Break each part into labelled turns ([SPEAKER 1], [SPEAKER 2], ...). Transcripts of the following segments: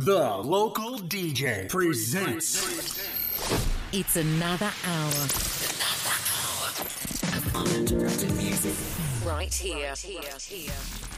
[SPEAKER 1] The local DJ presents.
[SPEAKER 2] It's another hour. of uninterrupted music. Right here. here, here.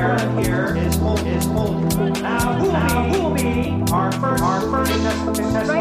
[SPEAKER 3] here, here is holding, is
[SPEAKER 4] holding. Now,
[SPEAKER 5] now, who will our first, our first contestant?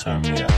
[SPEAKER 5] Turn me up.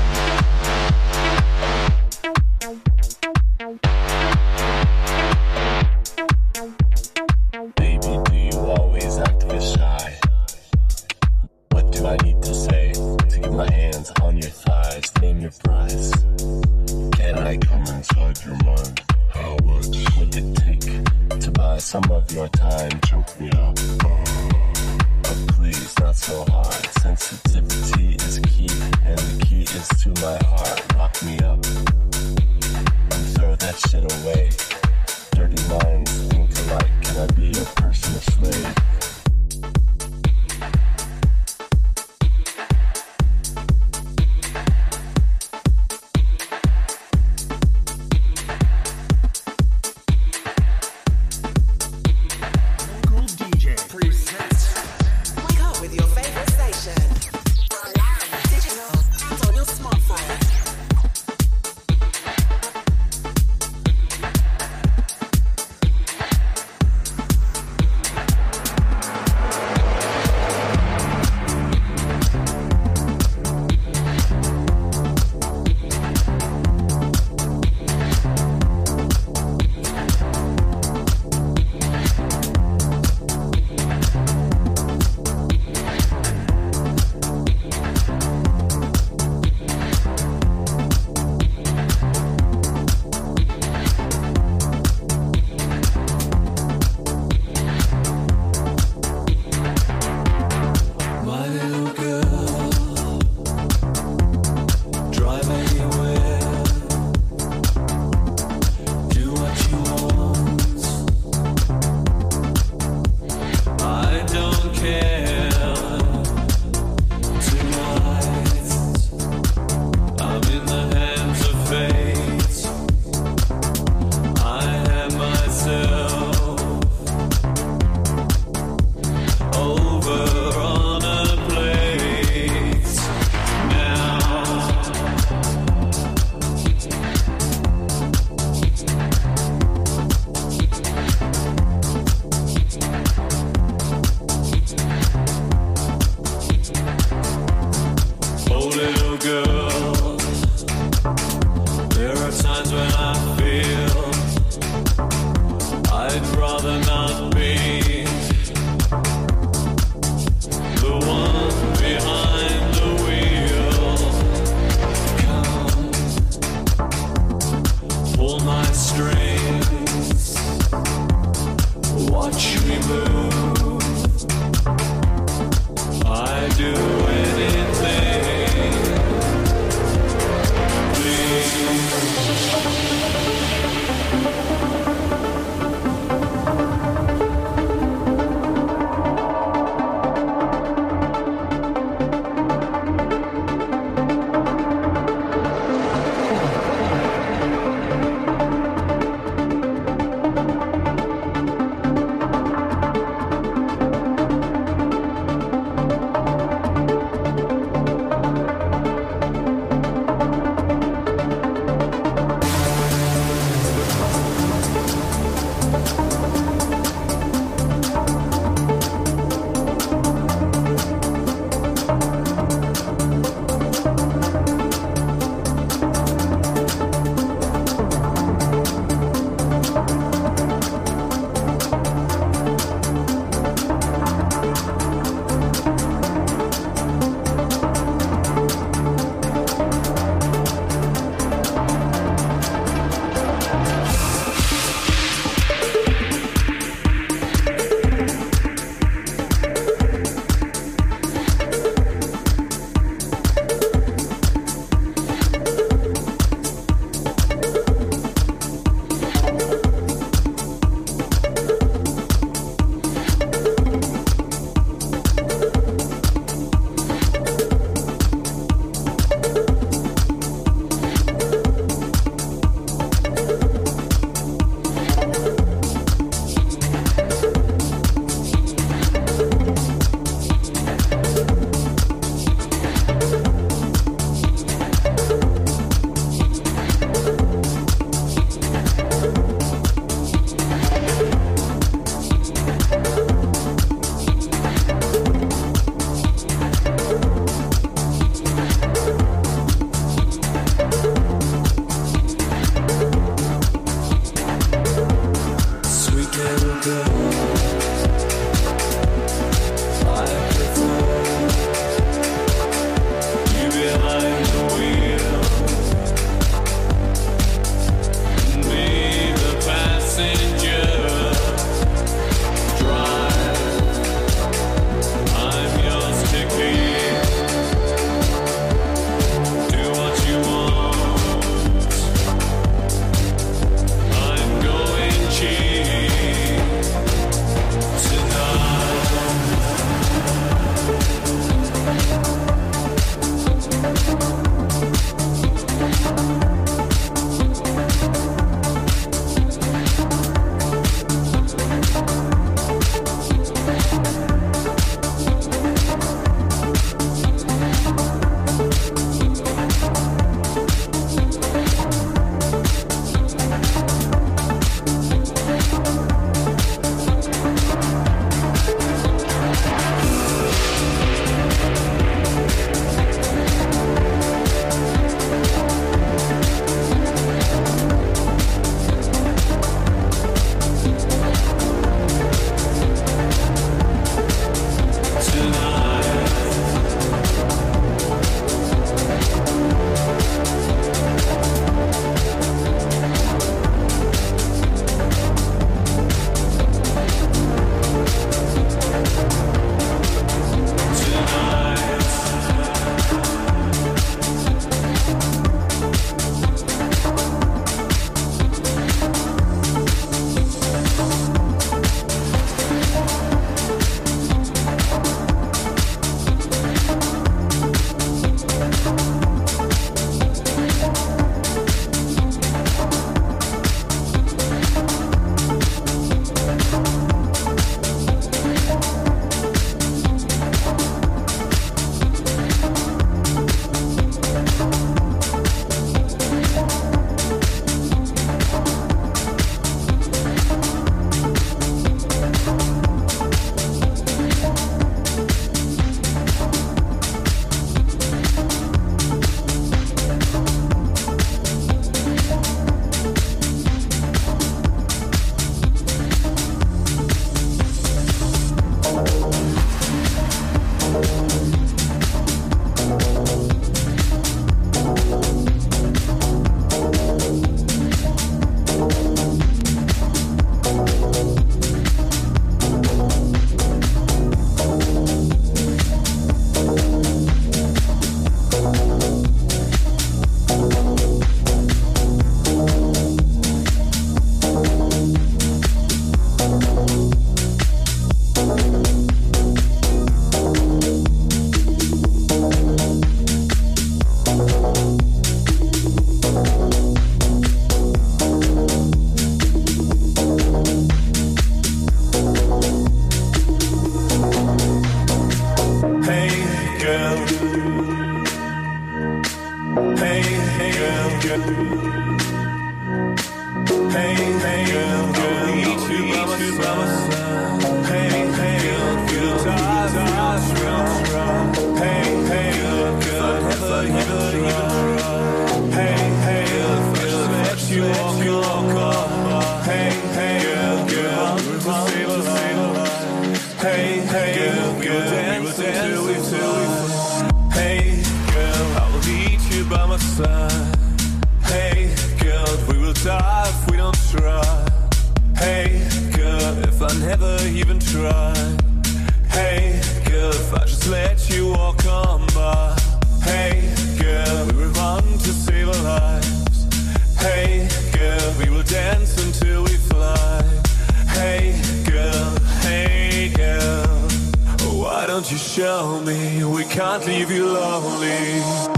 [SPEAKER 5] You show me? We can't leave you lonely.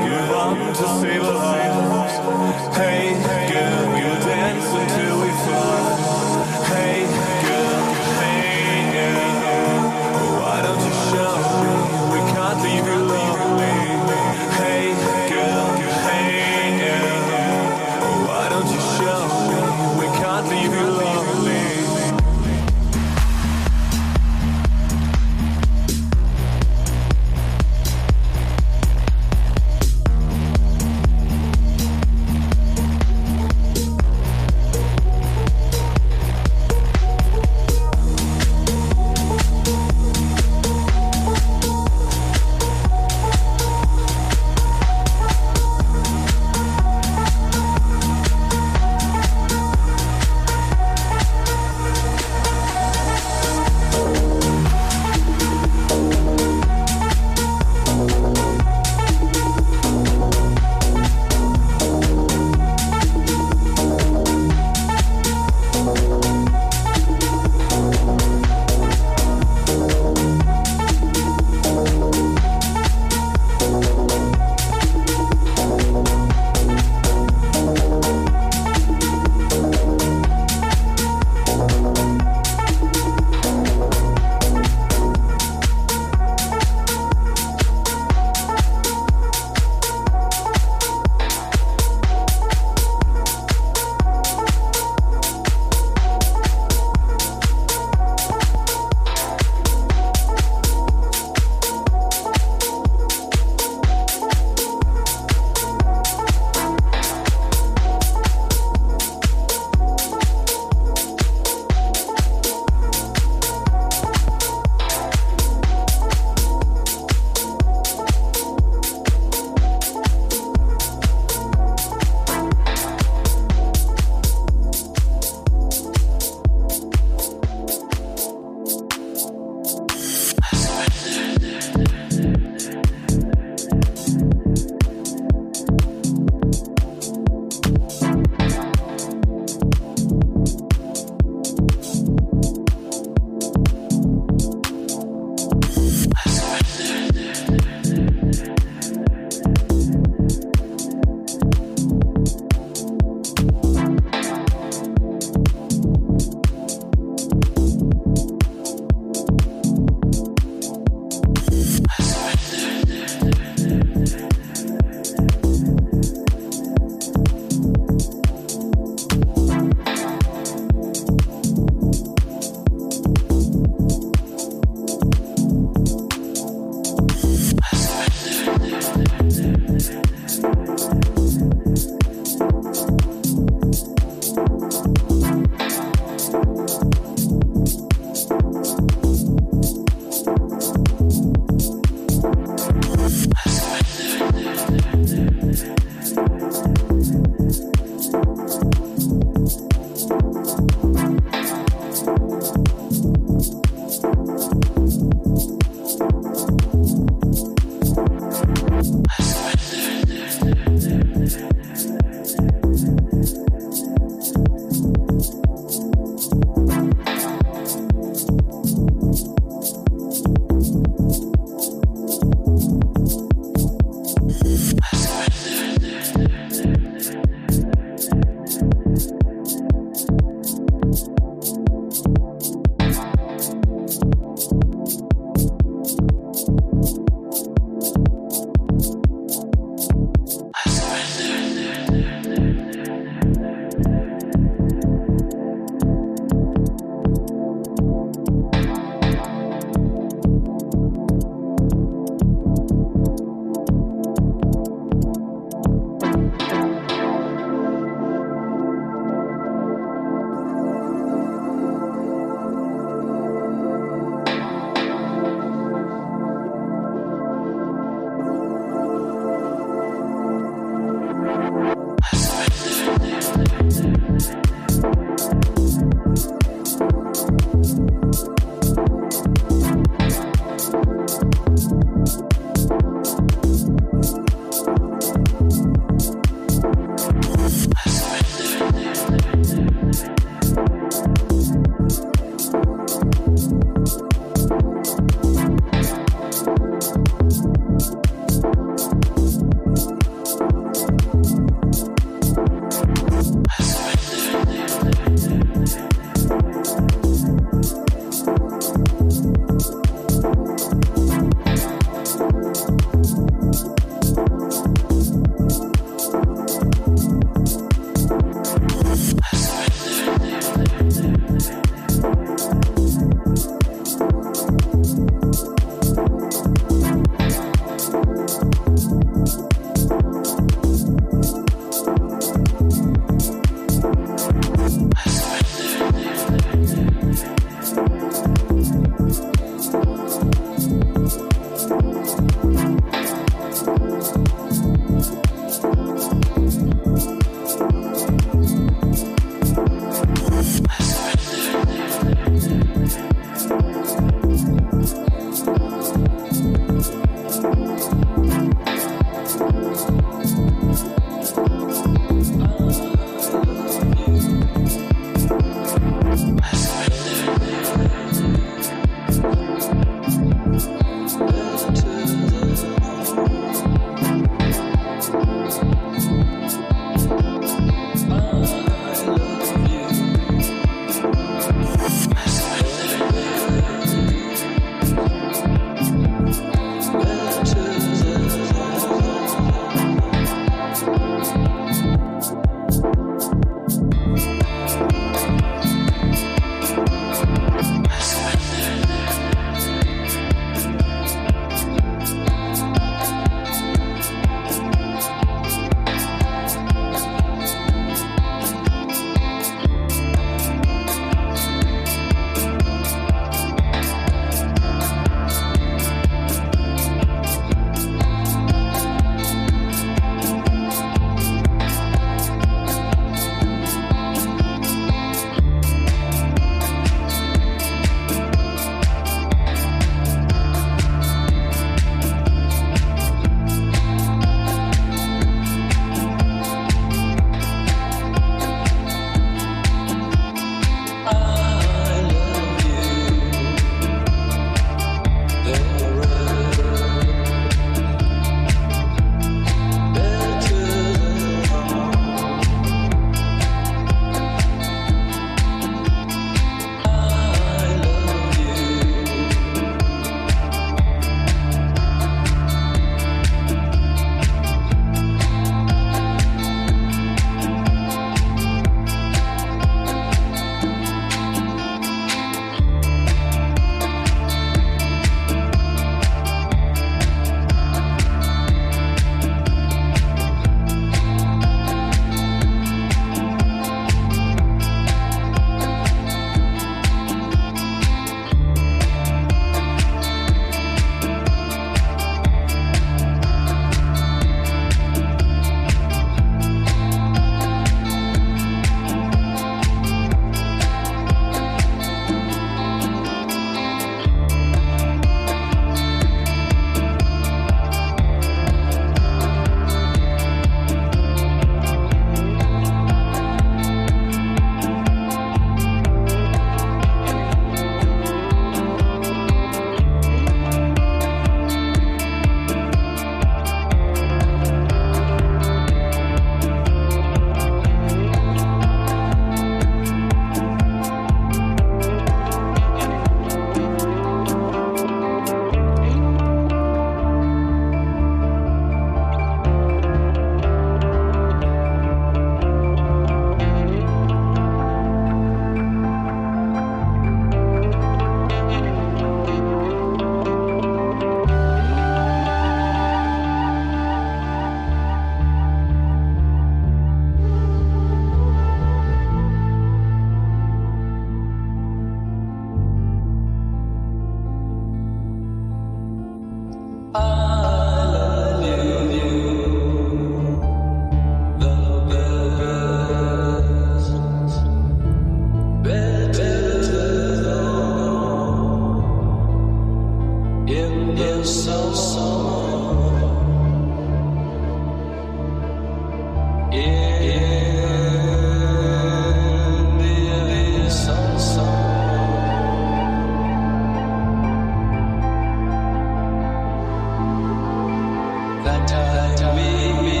[SPEAKER 5] time with me.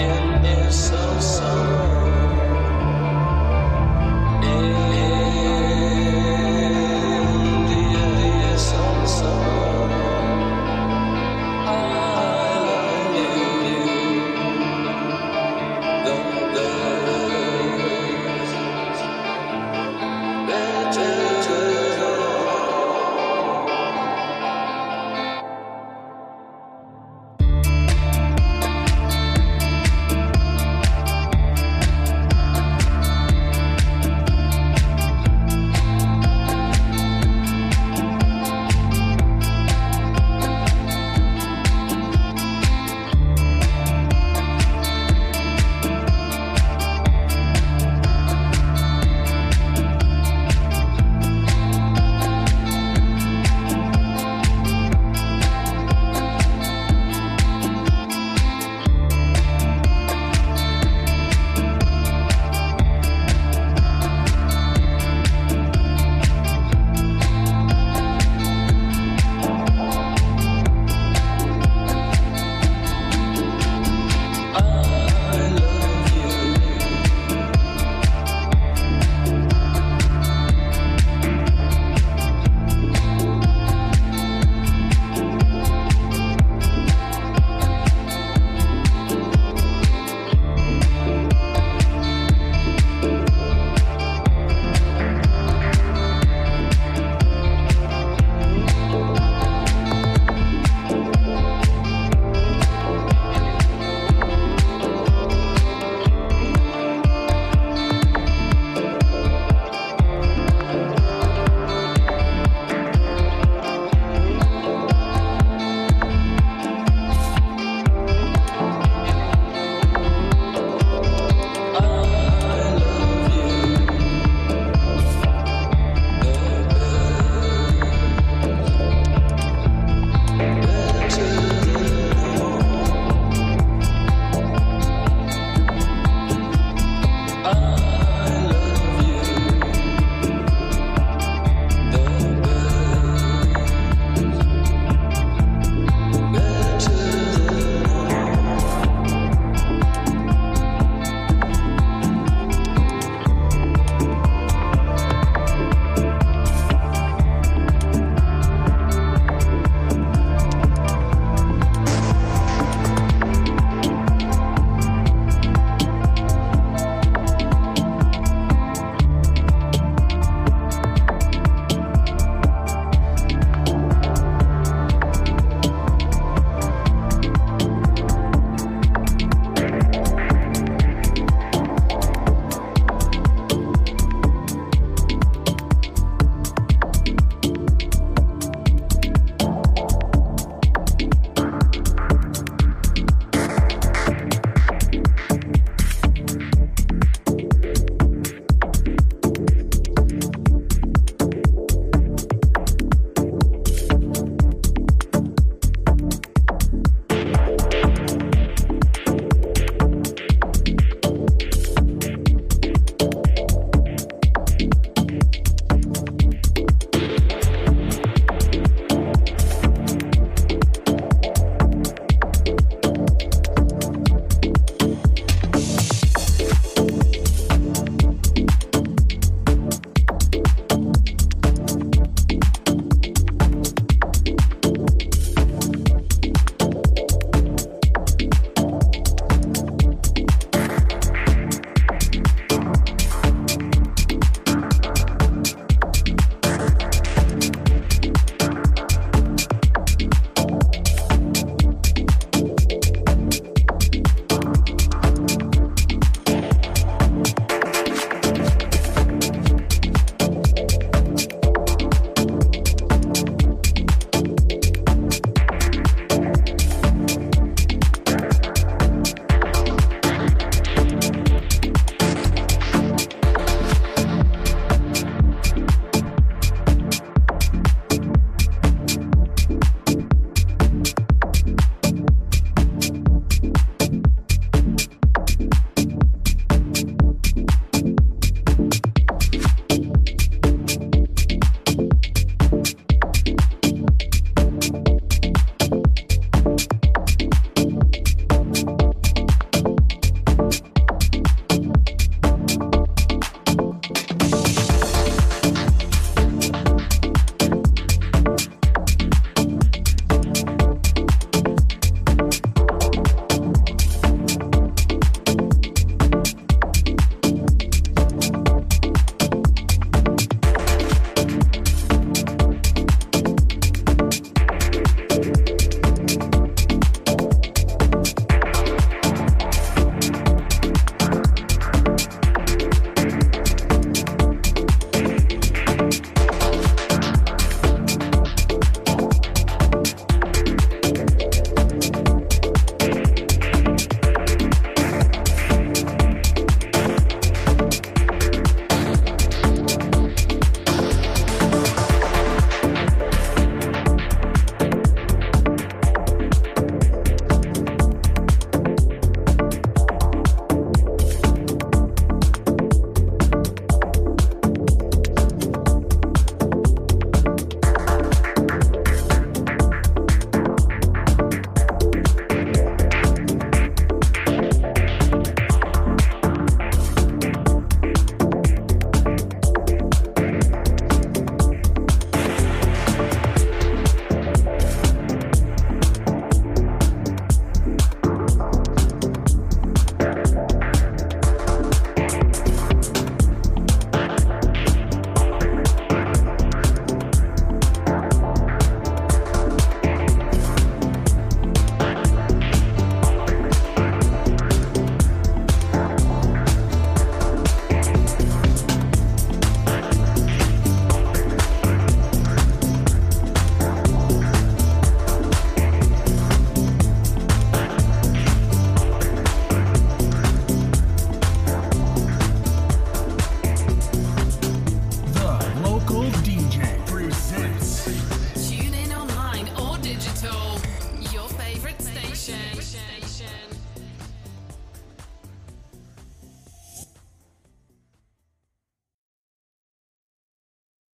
[SPEAKER 5] in so,
[SPEAKER 6] so.